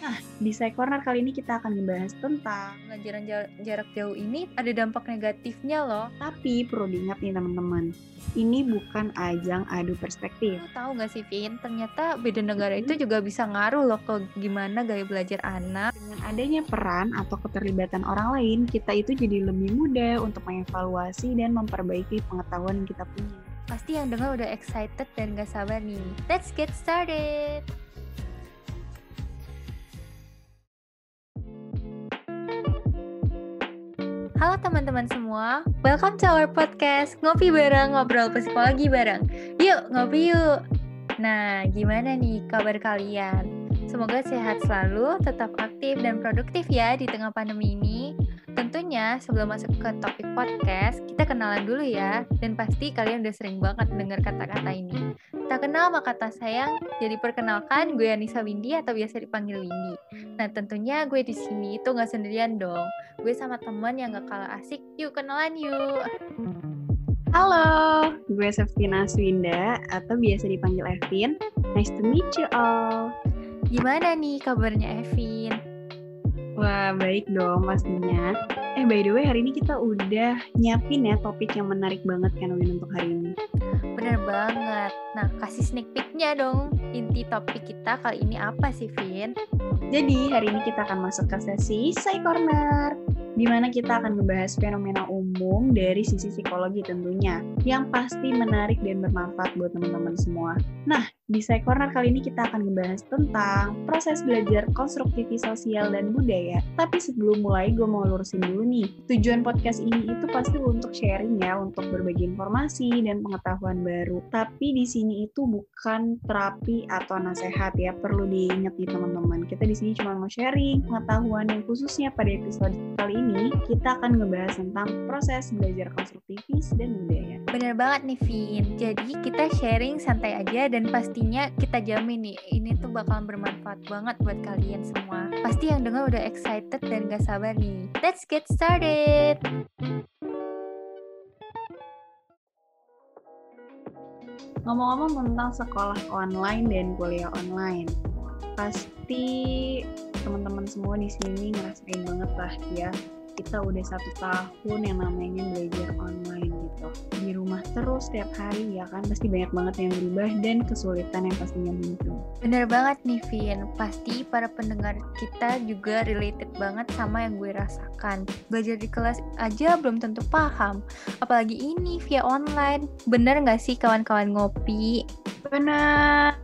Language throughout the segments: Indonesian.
Nah, di Sai Corner kali ini kita akan membahas tentang pembelajaran jarak jauh ini ada dampak negatifnya loh. Tapi perlu diingat nih teman-teman, ini bukan ajang adu perspektif. Lu tahu gak sih Vin, ternyata beda negara itu juga bisa ngaruh loh ke gimana gaya belajar anak. Dengan adanya peran atau keterlibatan orang lain, kita itu jadi lebih mudah untuk mengevaluasi dan memperbaiki pengetahuan yang kita punya. Pasti yang dengar udah excited dan gak sabar nih. Let's get started! Halo teman-teman semua, welcome to our podcast Ngopi Bareng, Ngobrol Psikologi Bareng. Yuk, ngopi yuk! Nah, gimana nih kabar kalian? Semoga sehat selalu, tetap aktif dan produktif ya di tengah pandemi ini. Tentunya sebelum masuk ke topik podcast, kita kenalan dulu ya. Dan pasti kalian udah sering banget dengar kata-kata ini. Tak kenal maka tak sayang. Jadi perkenalkan gue Anissa Windy atau biasa dipanggil Windy. Nah tentunya gue di sini itu nggak sendirian dong. Gue sama teman yang gak kalah asik. Yuk kenalan yuk. Halo, gue Seftina Swinda atau biasa dipanggil Evin. Nice to meet you all. Gimana nih kabarnya Evin? Wah, baik dong pastinya. Eh, by the way, hari ini kita udah nyiapin ya topik yang menarik banget kan Win untuk hari ini. Bener banget. Nah, kasih sneak peek-nya dong. Inti topik kita kali ini apa sih, Vin? Jadi, hari ini kita akan masuk ke sesi Say Corner di mana kita akan membahas fenomena umum dari sisi psikologi tentunya, yang pasti menarik dan bermanfaat buat teman-teman semua. Nah, di Corner kali ini kita akan membahas tentang proses belajar konstruktivi sosial dan budaya. Tapi sebelum mulai, gue mau lurusin dulu nih. Tujuan podcast ini itu pasti untuk sharing ya, untuk berbagi informasi dan pengetahuan baru. Tapi di sini itu bukan terapi atau nasihat ya, perlu diingat nih teman-teman. Kita di sini cuma mau sharing pengetahuan yang khususnya pada episode kali ini kita akan ngebahas tentang proses belajar konstruktivis dan budaya. Bener banget nih Vin. Jadi kita sharing santai aja dan pasti pastinya kita jamin nih ini tuh bakalan bermanfaat banget buat kalian semua. Pasti yang dengar udah excited dan gak sabar nih. Let's get started. Ngomong-ngomong tentang sekolah online dan kuliah online, pasti teman-teman semua di sini ngerasain banget lah ya kita udah satu tahun yang namanya belajar online gitu. Di rumah terus setiap hari ya kan? Pasti banyak banget yang berubah dan kesulitan yang pastinya muncul. Bener banget nih Vin. Pasti para pendengar kita juga related banget sama yang gue rasakan. Belajar di kelas aja belum tentu paham. Apalagi ini via online. Bener nggak sih kawan-kawan ngopi? Bener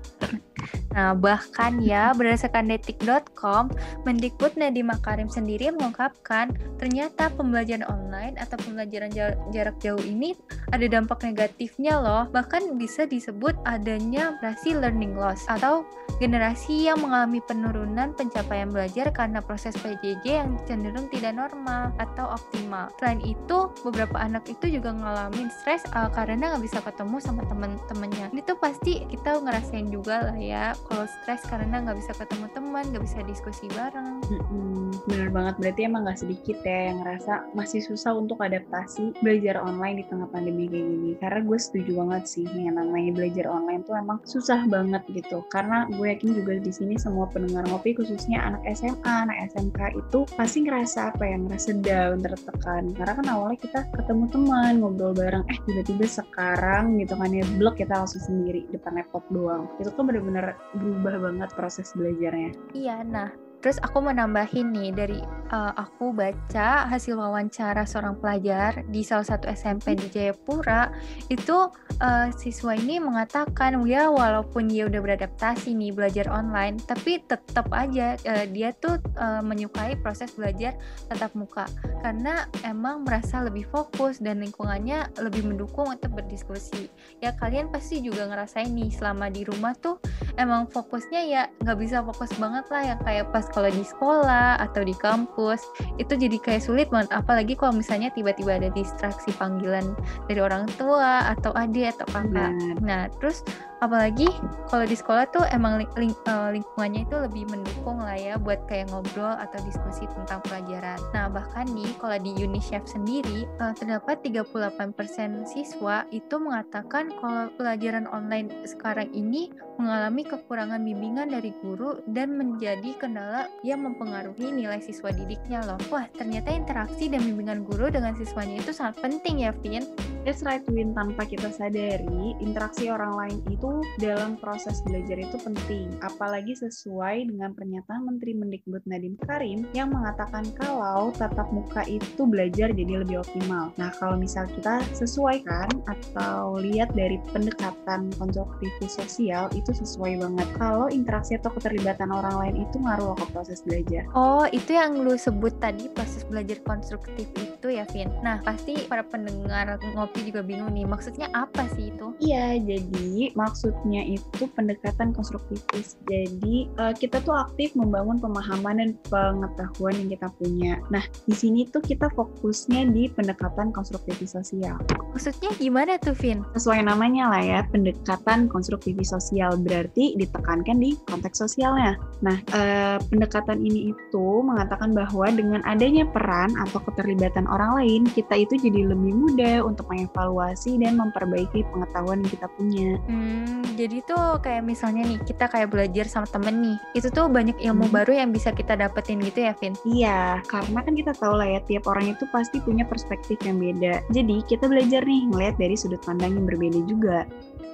Nah, bahkan ya, berdasarkan detik.com, Mendikbud Nadiem Makarim sendiri mengungkapkan ternyata pembelajaran online atau pembelajaran jarak jauh ini ada dampak negatifnya loh. Bahkan bisa disebut adanya generasi learning loss atau generasi yang mengalami penurunan pencapaian belajar karena proses PJJ yang cenderung tidak normal atau optimal. Selain itu, beberapa anak itu juga ngalamin stres uh, karena nggak bisa ketemu sama teman-temannya. Ini tuh pasti kita ngerasain juga lah ya kalau stres karena nggak bisa ketemu teman nggak bisa diskusi bareng. Hmm, bener banget. Berarti emang nggak sedikit ya yang ngerasa masih susah untuk adaptasi belajar online di tengah pandemi kayak gini. Karena gue setuju banget sih yang namanya belajar online tuh emang susah banget gitu. Karena gue yakin juga di sini semua pendengar ngopi khususnya anak SMA anak SMK itu pasti ngerasa apa ya ngerasa down tertekan. Karena kan awalnya kita ketemu teman ngobrol bareng eh tiba-tiba sekarang gitu kan ya blok kita langsung sendiri depan laptop doang. Itu tuh bener-bener berubah banget proses belajarnya. Iya, nah Terus aku mau nambahin nih dari uh, aku baca hasil wawancara seorang pelajar di salah satu SMP di Jayapura itu uh, siswa ini mengatakan ya walaupun dia udah beradaptasi nih belajar online tapi tetap aja uh, dia tuh uh, menyukai proses belajar tatap muka karena emang merasa lebih fokus dan lingkungannya lebih mendukung untuk berdiskusi. Ya kalian pasti juga ngerasain nih selama di rumah tuh emang fokusnya ya nggak bisa fokus banget lah yang kayak pas kalau di sekolah atau di kampus itu jadi kayak sulit banget apalagi kalau misalnya tiba-tiba ada distraksi panggilan dari orang tua atau adik atau kakak. Nah, terus apalagi kalau di sekolah tuh emang ling ling uh, lingkungannya itu lebih mendukung lah ya buat kayak ngobrol atau diskusi tentang pelajaran. Nah bahkan nih kalau di UNICEF sendiri uh, terdapat 38% siswa itu mengatakan kalau pelajaran online sekarang ini mengalami kekurangan bimbingan dari guru dan menjadi kendala yang mempengaruhi nilai siswa didiknya loh. Wah ternyata interaksi dan bimbingan guru dengan siswanya itu sangat penting ya Vin. That's right Win, tanpa kita sadari, interaksi orang lain itu dalam proses belajar itu penting. Apalagi sesuai dengan pernyataan Menteri Mendikbud Nadiem Karim yang mengatakan kalau tatap muka itu belajar jadi lebih optimal. Nah, kalau misal kita sesuaikan atau lihat dari pendekatan konstruktivis sosial itu sesuai banget. Kalau interaksi atau keterlibatan orang lain itu ngaruh ke proses belajar. Oh, itu yang lu sebut tadi proses belajar konstruktif itu ya, Vin. Nah, pasti para pendengar ngopi juga bingung nih, maksudnya apa sih itu? Iya, jadi maksudnya itu pendekatan konstruktivis. Jadi uh, kita tuh aktif membangun pemahaman dan pengetahuan yang kita punya. Nah, di sini tuh kita fokusnya di pendekatan konstruktivis sosial. Maksudnya gimana tuh, Vin? Sesuai namanya lah ya, pendekatan konstruktivis sosial berarti ditekankan di konteks sosialnya. Nah, uh, pendekatan ini itu mengatakan bahwa dengan adanya peran atau keterlibatan orang lain, kita itu jadi lebih mudah untuk mengevaluasi dan memperbaiki pengetahuan yang kita punya. Hmm, jadi tuh kayak misalnya nih kita kayak belajar sama temen nih, itu tuh banyak ilmu hmm. baru yang bisa kita dapetin gitu ya, Vin? Iya, karena kan kita tahu lah ya tiap orang itu pasti punya perspektif yang beda. Jadi kita belajar nih ngeliat dari sudut pandang yang berbeda juga.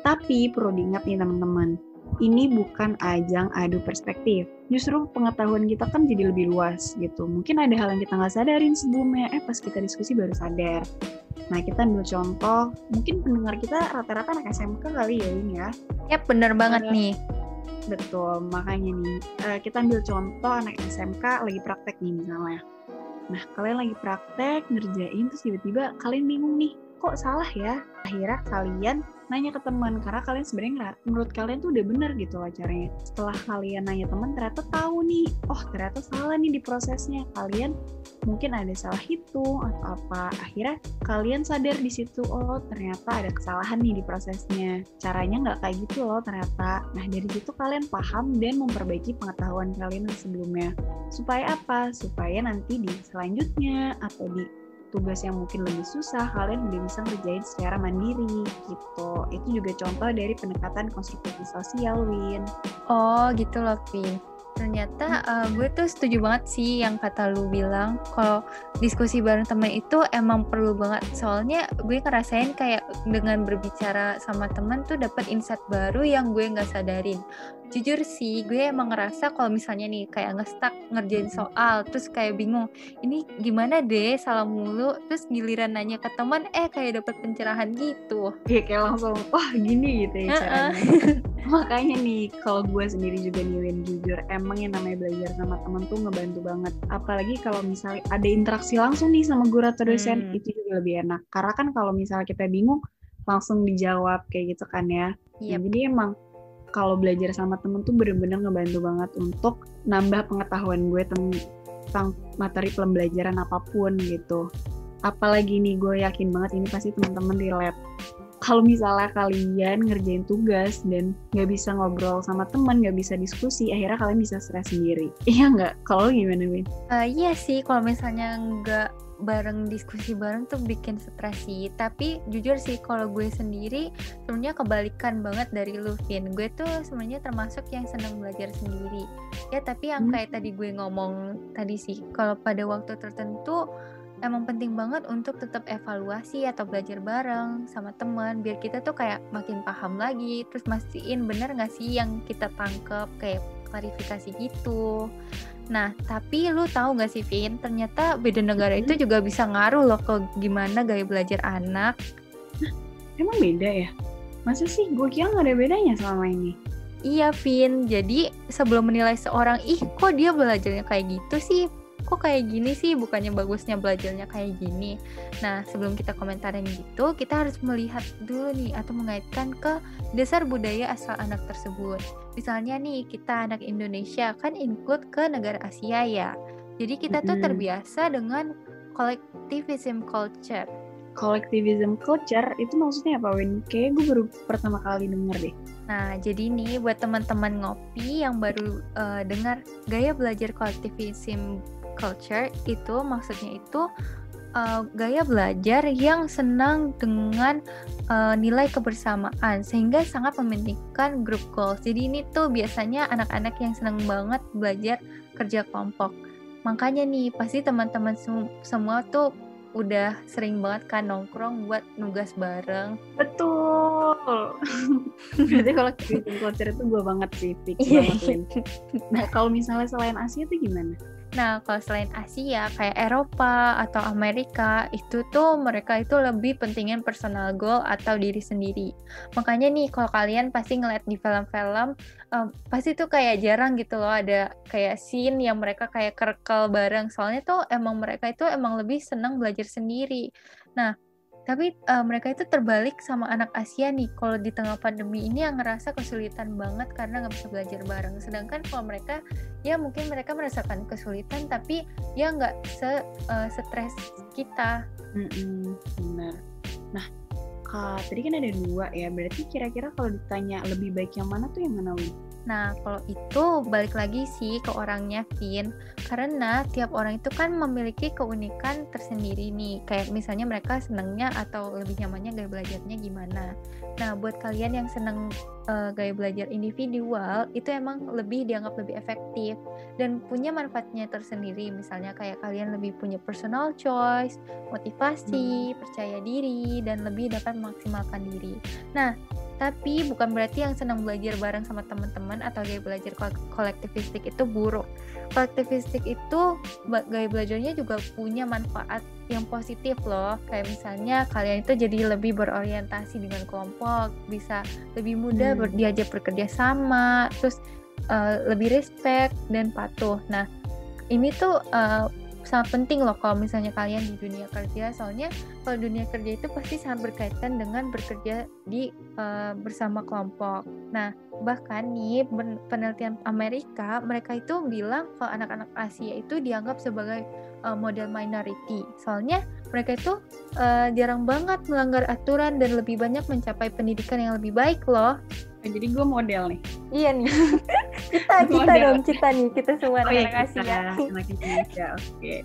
Tapi perlu diingat nih teman-teman, ini bukan ajang adu perspektif. Justru pengetahuan kita kan jadi lebih luas gitu. Mungkin ada hal yang kita nggak sadarin sebelumnya, eh pas kita diskusi baru sadar. Nah kita ambil contoh, mungkin pendengar kita rata-rata anak SMK kali ya ini ya. Ya bener banget uh, nih. Betul, makanya nih uh, kita ambil contoh anak SMK lagi praktek nih misalnya. Nah kalian lagi praktek ngerjain terus tiba-tiba kalian bingung nih, kok salah ya? Akhirnya kalian nanya ke teman karena kalian sebenarnya menurut kalian tuh udah bener gitu loh caranya setelah kalian nanya teman ternyata tahu nih oh ternyata salah nih di prosesnya. Kalian mungkin ada salah hitung atau apa. Akhirnya kalian sadar di situ oh ternyata ada kesalahan nih di prosesnya. Caranya nggak kayak gitu loh ternyata. Nah dari situ kalian paham dan memperbaiki pengetahuan kalian yang sebelumnya. Supaya apa? Supaya nanti di selanjutnya atau di tugas yang mungkin lebih susah kalian udah bisa ngerjain secara mandiri gitu. Itu juga contoh dari pendekatan konstruktif sosial Win. Oh gitu loh Vin ternyata uh, gue tuh setuju banget sih yang kata lu bilang. Kalau diskusi bareng temen itu emang perlu banget. Soalnya gue ngerasain kayak dengan berbicara sama temen tuh dapat insight baru yang gue nggak sadarin. Jujur sih gue emang ngerasa kalau misalnya nih kayak ngestak ngerjain soal terus kayak bingung ini gimana deh salah mulu? Terus giliran nanya ke teman eh kayak dapet pencerahan gitu. Ya kayak langsung wah gini gitu ya caranya makanya nih kalau gue sendiri juga nih jujur emang yang namanya belajar sama temen tuh ngebantu banget apalagi kalau misalnya ada interaksi langsung nih sama guru atau dosen hmm. itu juga lebih enak karena kan kalau misalnya kita bingung langsung dijawab kayak gitu kan ya yep. nah, jadi emang kalau belajar sama temen tuh bener-bener ngebantu banget untuk nambah pengetahuan gue tentang materi pembelajaran apa pun gitu. Apalagi nih gue yakin banget ini pasti teman-teman relate. Kalau misalnya kalian ngerjain tugas dan nggak bisa ngobrol sama teman, nggak bisa diskusi, akhirnya kalian bisa stres sendiri. Iya nggak? Kalau gimana, Win? Uh, iya sih, kalau misalnya nggak bareng diskusi bareng tuh bikin stres sih tapi jujur sih kalau gue sendiri sebenarnya kebalikan banget dari lu Vin gue tuh sebenarnya termasuk yang senang belajar sendiri ya tapi yang hmm. kayak tadi gue ngomong tadi sih kalau pada waktu tertentu emang penting banget untuk tetap evaluasi atau belajar bareng sama teman biar kita tuh kayak makin paham lagi terus mastiin bener gak sih yang kita tangkep kayak klarifikasi gitu Nah, tapi lu tahu gak sih, Vin? Ternyata beda negara itu juga bisa ngaruh loh ke gimana gaya belajar anak. emang beda ya? Masa sih? Gue kira gak ada bedanya selama ini. Iya, Vin. Jadi sebelum menilai seorang, ih kok dia belajarnya kayak gitu sih? Kok kayak gini sih? Bukannya bagusnya belajarnya kayak gini? Nah sebelum kita komentarin gitu kita harus melihat dulu nih atau mengaitkan ke dasar budaya asal anak tersebut. Misalnya nih kita anak Indonesia kan include ke negara Asia ya. Jadi kita tuh terbiasa dengan collectivism culture. Collectivism culture itu maksudnya apa Win? Kayaknya gue baru pertama kali denger deh. Nah, jadi nih buat teman-teman ngopi yang baru uh, dengar gaya belajar kolektivism culture itu maksudnya itu uh, gaya belajar yang senang dengan uh, nilai kebersamaan sehingga sangat mementingkan group goals. Jadi ini tuh biasanya anak-anak yang senang banget belajar kerja kelompok. Makanya nih pasti teman-teman sem semua tuh udah sering banget kan nongkrong buat nugas bareng. Betul. Berarti kalau creating culture itu gue banget sih, fix iya. banget. Nah kalau misalnya selain Asia tuh gimana? Nah, kalau selain Asia, kayak Eropa atau Amerika, itu tuh mereka itu lebih pentingin personal goal atau diri sendiri. Makanya nih, kalau kalian pasti ngeliat di film-film, um, pasti tuh kayak jarang gitu loh ada kayak scene yang mereka kayak kerkel bareng. Soalnya tuh emang mereka itu emang lebih senang belajar sendiri. Nah, tapi uh, mereka itu terbalik sama anak Asia nih. Kalau di tengah pandemi ini yang ngerasa kesulitan banget karena nggak bisa belajar bareng. Sedangkan kalau mereka ya mungkin mereka merasakan kesulitan tapi ya nggak se uh, stres kita. Mm benar. Nah Kak, tadi kan ada dua ya. Berarti kira-kira kalau ditanya lebih baik yang mana tuh yang mana Win? Nah, kalau itu balik lagi sih ke orangnya, Vin. Karena tiap orang itu kan memiliki keunikan tersendiri nih. Kayak misalnya mereka senangnya atau lebih nyamannya gaya belajarnya gimana. Nah, buat kalian yang seneng uh, gaya belajar individual, itu emang lebih dianggap lebih efektif dan punya manfaatnya tersendiri. Misalnya kayak kalian lebih punya personal choice, motivasi, hmm. percaya diri, dan lebih dapat memaksimalkan diri. Nah, tapi bukan berarti yang senang belajar bareng sama teman-teman atau gaya belajar kolektivistik itu buruk. Kolektivistik itu gaya belajarnya juga punya manfaat yang positif loh. Kayak misalnya kalian itu jadi lebih berorientasi dengan kelompok, bisa lebih mudah hmm. ber diajak bekerja sama, terus uh, lebih respect dan patuh. Nah, ini tuh uh, sangat penting loh kalau misalnya kalian di dunia kerja soalnya kalau dunia kerja itu pasti sangat berkaitan dengan bekerja di uh, bersama kelompok. Nah bahkan nih penelitian Amerika mereka itu bilang kalau anak-anak Asia itu dianggap sebagai uh, model minority soalnya mereka itu uh, jarang banget melanggar aturan dan lebih banyak mencapai pendidikan yang lebih baik loh. Jadi gue model nih. Iya nih. kita kita dong kita nih kita semua oh, iya, anak Asia. Anak Indonesia. Oke. Okay.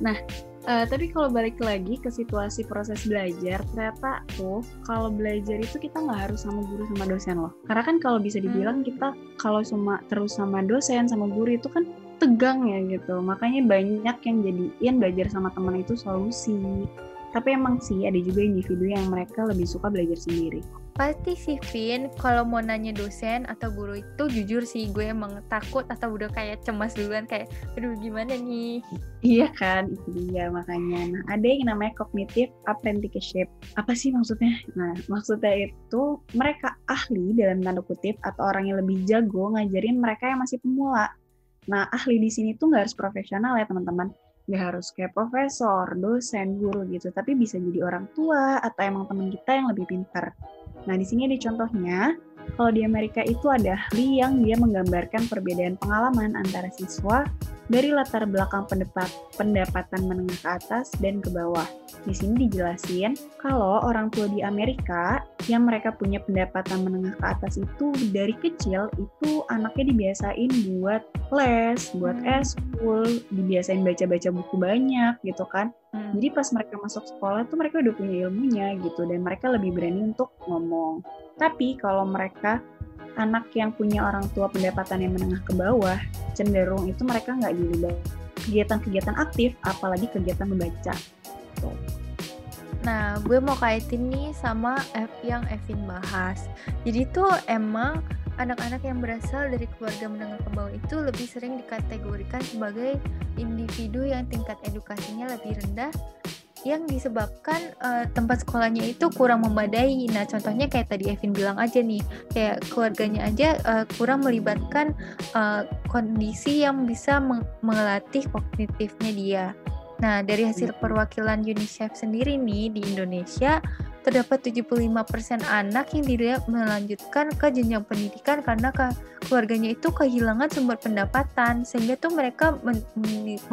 Nah, uh, tapi kalau balik lagi ke situasi proses belajar, ternyata tuh kalau belajar itu kita nggak harus sama guru sama dosen loh. Karena kan kalau bisa dibilang hmm. kita kalau cuma terus sama dosen sama guru itu kan tegang ya gitu. Makanya banyak yang jadiin belajar sama teman itu solusi. Tapi emang sih ada juga individu yang mereka lebih suka belajar sendiri. Pasti sih Vin, kalau mau nanya dosen atau guru itu jujur sih gue emang takut atau udah kayak cemas duluan kayak aduh gimana nih. Iya kan, itu dia makanya. Nah, ada yang namanya cognitive apprenticeship. Apa sih maksudnya? Nah, maksudnya itu mereka ahli dalam tanda kutip atau orang yang lebih jago ngajarin mereka yang masih pemula. Nah, ahli di sini tuh nggak harus profesional ya teman-teman nggak harus kayak profesor, dosen, guru gitu, tapi bisa jadi orang tua atau emang teman kita yang lebih pintar. Nah, di sini ada contohnya, kalau di Amerika itu ada ahli yang dia menggambarkan perbedaan pengalaman antara siswa dari latar belakang pendapat, pendapatan menengah ke atas dan ke bawah. Di sini dijelasin kalau orang tua di Amerika yang mereka punya pendapatan menengah ke atas itu dari kecil itu anaknya dibiasain buat les, buat hmm. eskul, dibiasain baca-baca buku banyak gitu kan. Hmm. Jadi pas mereka masuk sekolah tuh mereka udah punya ilmunya gitu dan mereka lebih berani untuk ngomong. Tapi kalau mereka anak yang punya orang tua pendapatan yang menengah ke bawah, cenderung itu mereka nggak jadi kegiatan-kegiatan aktif, apalagi kegiatan membaca. Nah, gue mau kaitin nih sama F yang Evin bahas. Jadi tuh emang anak-anak yang berasal dari keluarga menengah ke bawah itu lebih sering dikategorikan sebagai individu yang tingkat edukasinya lebih rendah yang disebabkan uh, tempat sekolahnya itu kurang memadai. Nah, contohnya kayak tadi Evin bilang aja nih, kayak keluarganya aja uh, kurang melibatkan uh, kondisi yang bisa meng mengelatih kognitifnya dia. Nah, dari hasil perwakilan UNICEF sendiri nih di Indonesia, terdapat 75% anak yang tidak melanjutkan ke jenjang pendidikan karena ke keluarganya itu kehilangan sumber pendapatan sehingga tuh mereka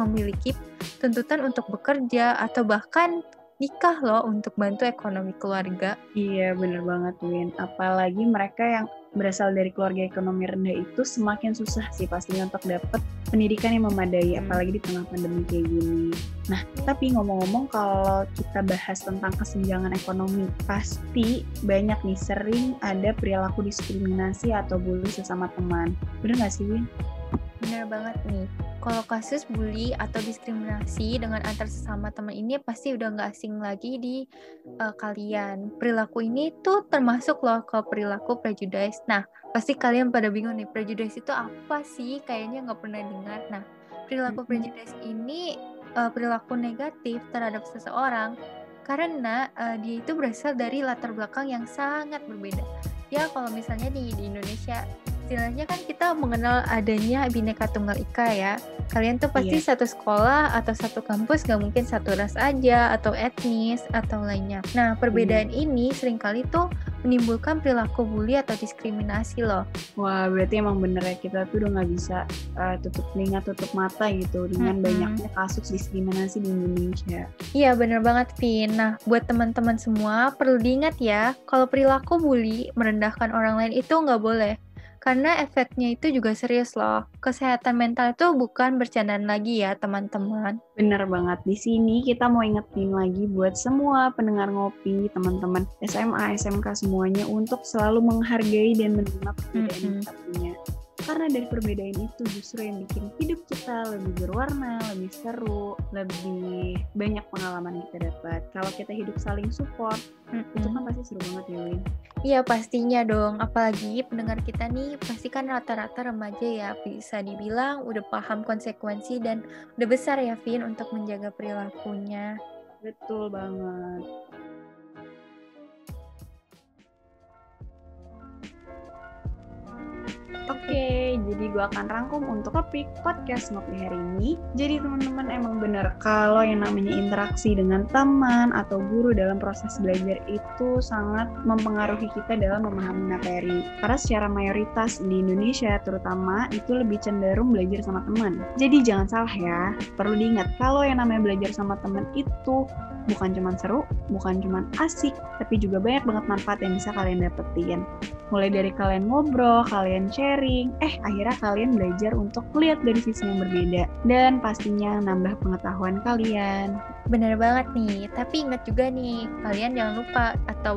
memiliki tuntutan untuk bekerja atau bahkan nikah loh untuk bantu ekonomi keluarga. Iya, bener banget, Win. Apalagi mereka yang berasal dari keluarga ekonomi rendah itu semakin susah sih pastinya untuk dapat pendidikan yang memadai, hmm. apalagi di tengah pandemi kayak gini. Nah, tapi ngomong-ngomong kalau kita bahas tentang kesenjangan ekonomi, pasti banyak nih sering ada perilaku diskriminasi atau bully sesama teman. Bener nggak sih, Win? Bener banget nih kalau kasus bully atau diskriminasi dengan antar sesama teman ini pasti udah nggak asing lagi di uh, kalian. Perilaku ini tuh termasuk loh ke perilaku prejudice. Nah, pasti kalian pada bingung nih, prejudice itu apa sih? Kayaknya nggak pernah dengar. Nah, perilaku prejudice ini uh, perilaku negatif terhadap seseorang karena uh, dia itu berasal dari latar belakang yang sangat berbeda. Ya, kalau misalnya di, di Indonesia istilahnya kan kita mengenal adanya bineka tunggal ika ya. Kalian tuh pasti yeah. satu sekolah atau satu kampus gak mungkin satu ras aja atau etnis atau lainnya. Nah perbedaan hmm. ini sering kali tuh menimbulkan perilaku bully atau diskriminasi loh. Wah berarti emang bener ya kita tuh udah nggak bisa uh, tutup telinga tutup mata gitu dengan hmm. banyaknya kasus diskriminasi di Indonesia. Iya bener banget Vin. Nah buat teman-teman semua perlu diingat ya kalau perilaku bully merendahkan orang lain itu nggak boleh karena efeknya itu juga serius loh. Kesehatan mental itu bukan bercandaan lagi ya teman-teman. Bener banget. Di sini kita mau ingetin lagi buat semua pendengar ngopi, teman-teman SMA, SMK semuanya untuk selalu menghargai dan menerima perbedaan mm -hmm. yang kita punya karena dari perbedaan itu justru yang bikin hidup kita lebih berwarna, lebih seru, lebih banyak pengalaman yang kita dapat. Kalau kita hidup saling support, mm-hmm. itu kan pasti seru banget ya, Win. Iya pastinya dong, apalagi pendengar kita nih pasti kan rata-rata remaja ya, bisa dibilang udah paham konsekuensi dan udah besar ya, Vin, untuk menjaga perilakunya. Betul banget. Oke, jadi gue akan rangkum untuk topik podcast ngopi hari ini. Jadi teman-teman emang bener kalau yang namanya interaksi dengan teman atau guru dalam proses belajar itu sangat mempengaruhi kita dalam memahami materi. Karena secara mayoritas di Indonesia terutama itu lebih cenderung belajar sama teman. Jadi jangan salah ya, perlu diingat kalau yang namanya belajar sama teman itu bukan cuma seru, bukan cuma asik, tapi juga banyak banget manfaat yang bisa kalian dapetin. Mulai dari kalian ngobrol, kalian sharing, eh akhirnya kalian belajar untuk melihat dari sisi yang berbeda dan pastinya nambah pengetahuan kalian. Bener banget nih, tapi ingat juga nih, kalian jangan lupa atau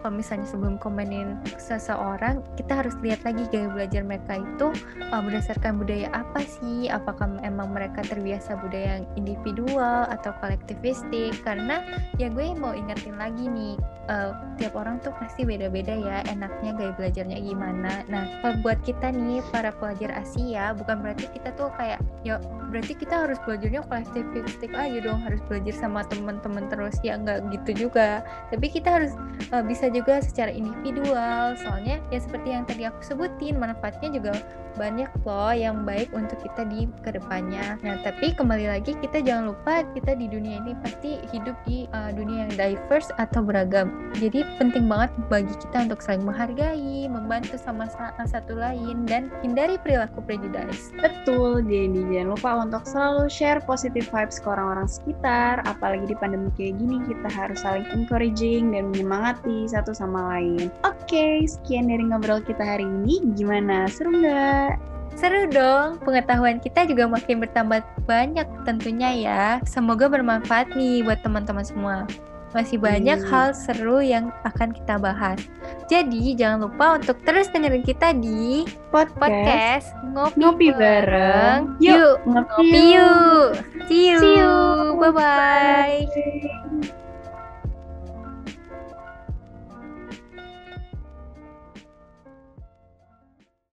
kalau misalnya sebelum komenin seseorang, kita harus lihat lagi gaya belajar mereka itu uh, berdasarkan budaya apa sih? Apakah emang mereka terbiasa budaya yang individual atau kolektivistik? Karena ya gue mau ingetin lagi nih, uh, tiap orang tuh pasti beda-beda ya enaknya gaya belajarnya gimana. Nah, buat kita nih para pelajar Asia, bukan berarti kita tuh kayak ya berarti kita harus belajarnya kolektivistik aja dong, harus belajar sama teman-teman terus ya nggak gitu juga. Tapi kita harus uh, bisa juga secara individual, soalnya ya seperti yang tadi aku sebutin manfaatnya juga banyak loh yang baik untuk kita di ke depannya. Nah, tapi kembali lagi kita jangan lupa kita di dunia ini pasti hidup di uh, dunia yang diverse atau beragam. Jadi penting banget bagi kita untuk saling menghargai, membantu sama satu lain dan hindari perilaku prejudice. Betul, jadi jangan lupa untuk selalu share positive vibes ke orang-orang sekitar, apalagi di pandemi kayak gini kita harus saling encouraging dan menyemangati satu sama lain. Oke, okay, sekian dari ngobrol kita hari ini. Gimana? Seru nggak? Seru dong, pengetahuan kita juga makin bertambah banyak tentunya ya. Semoga bermanfaat nih buat teman-teman semua. Masih banyak hmm. hal seru yang akan kita bahas. Jadi jangan lupa untuk terus dengerin kita di podcast, podcast ngopi, ngopi bareng. Yuk, ngopi yuk. See you. See you. Bye-bye.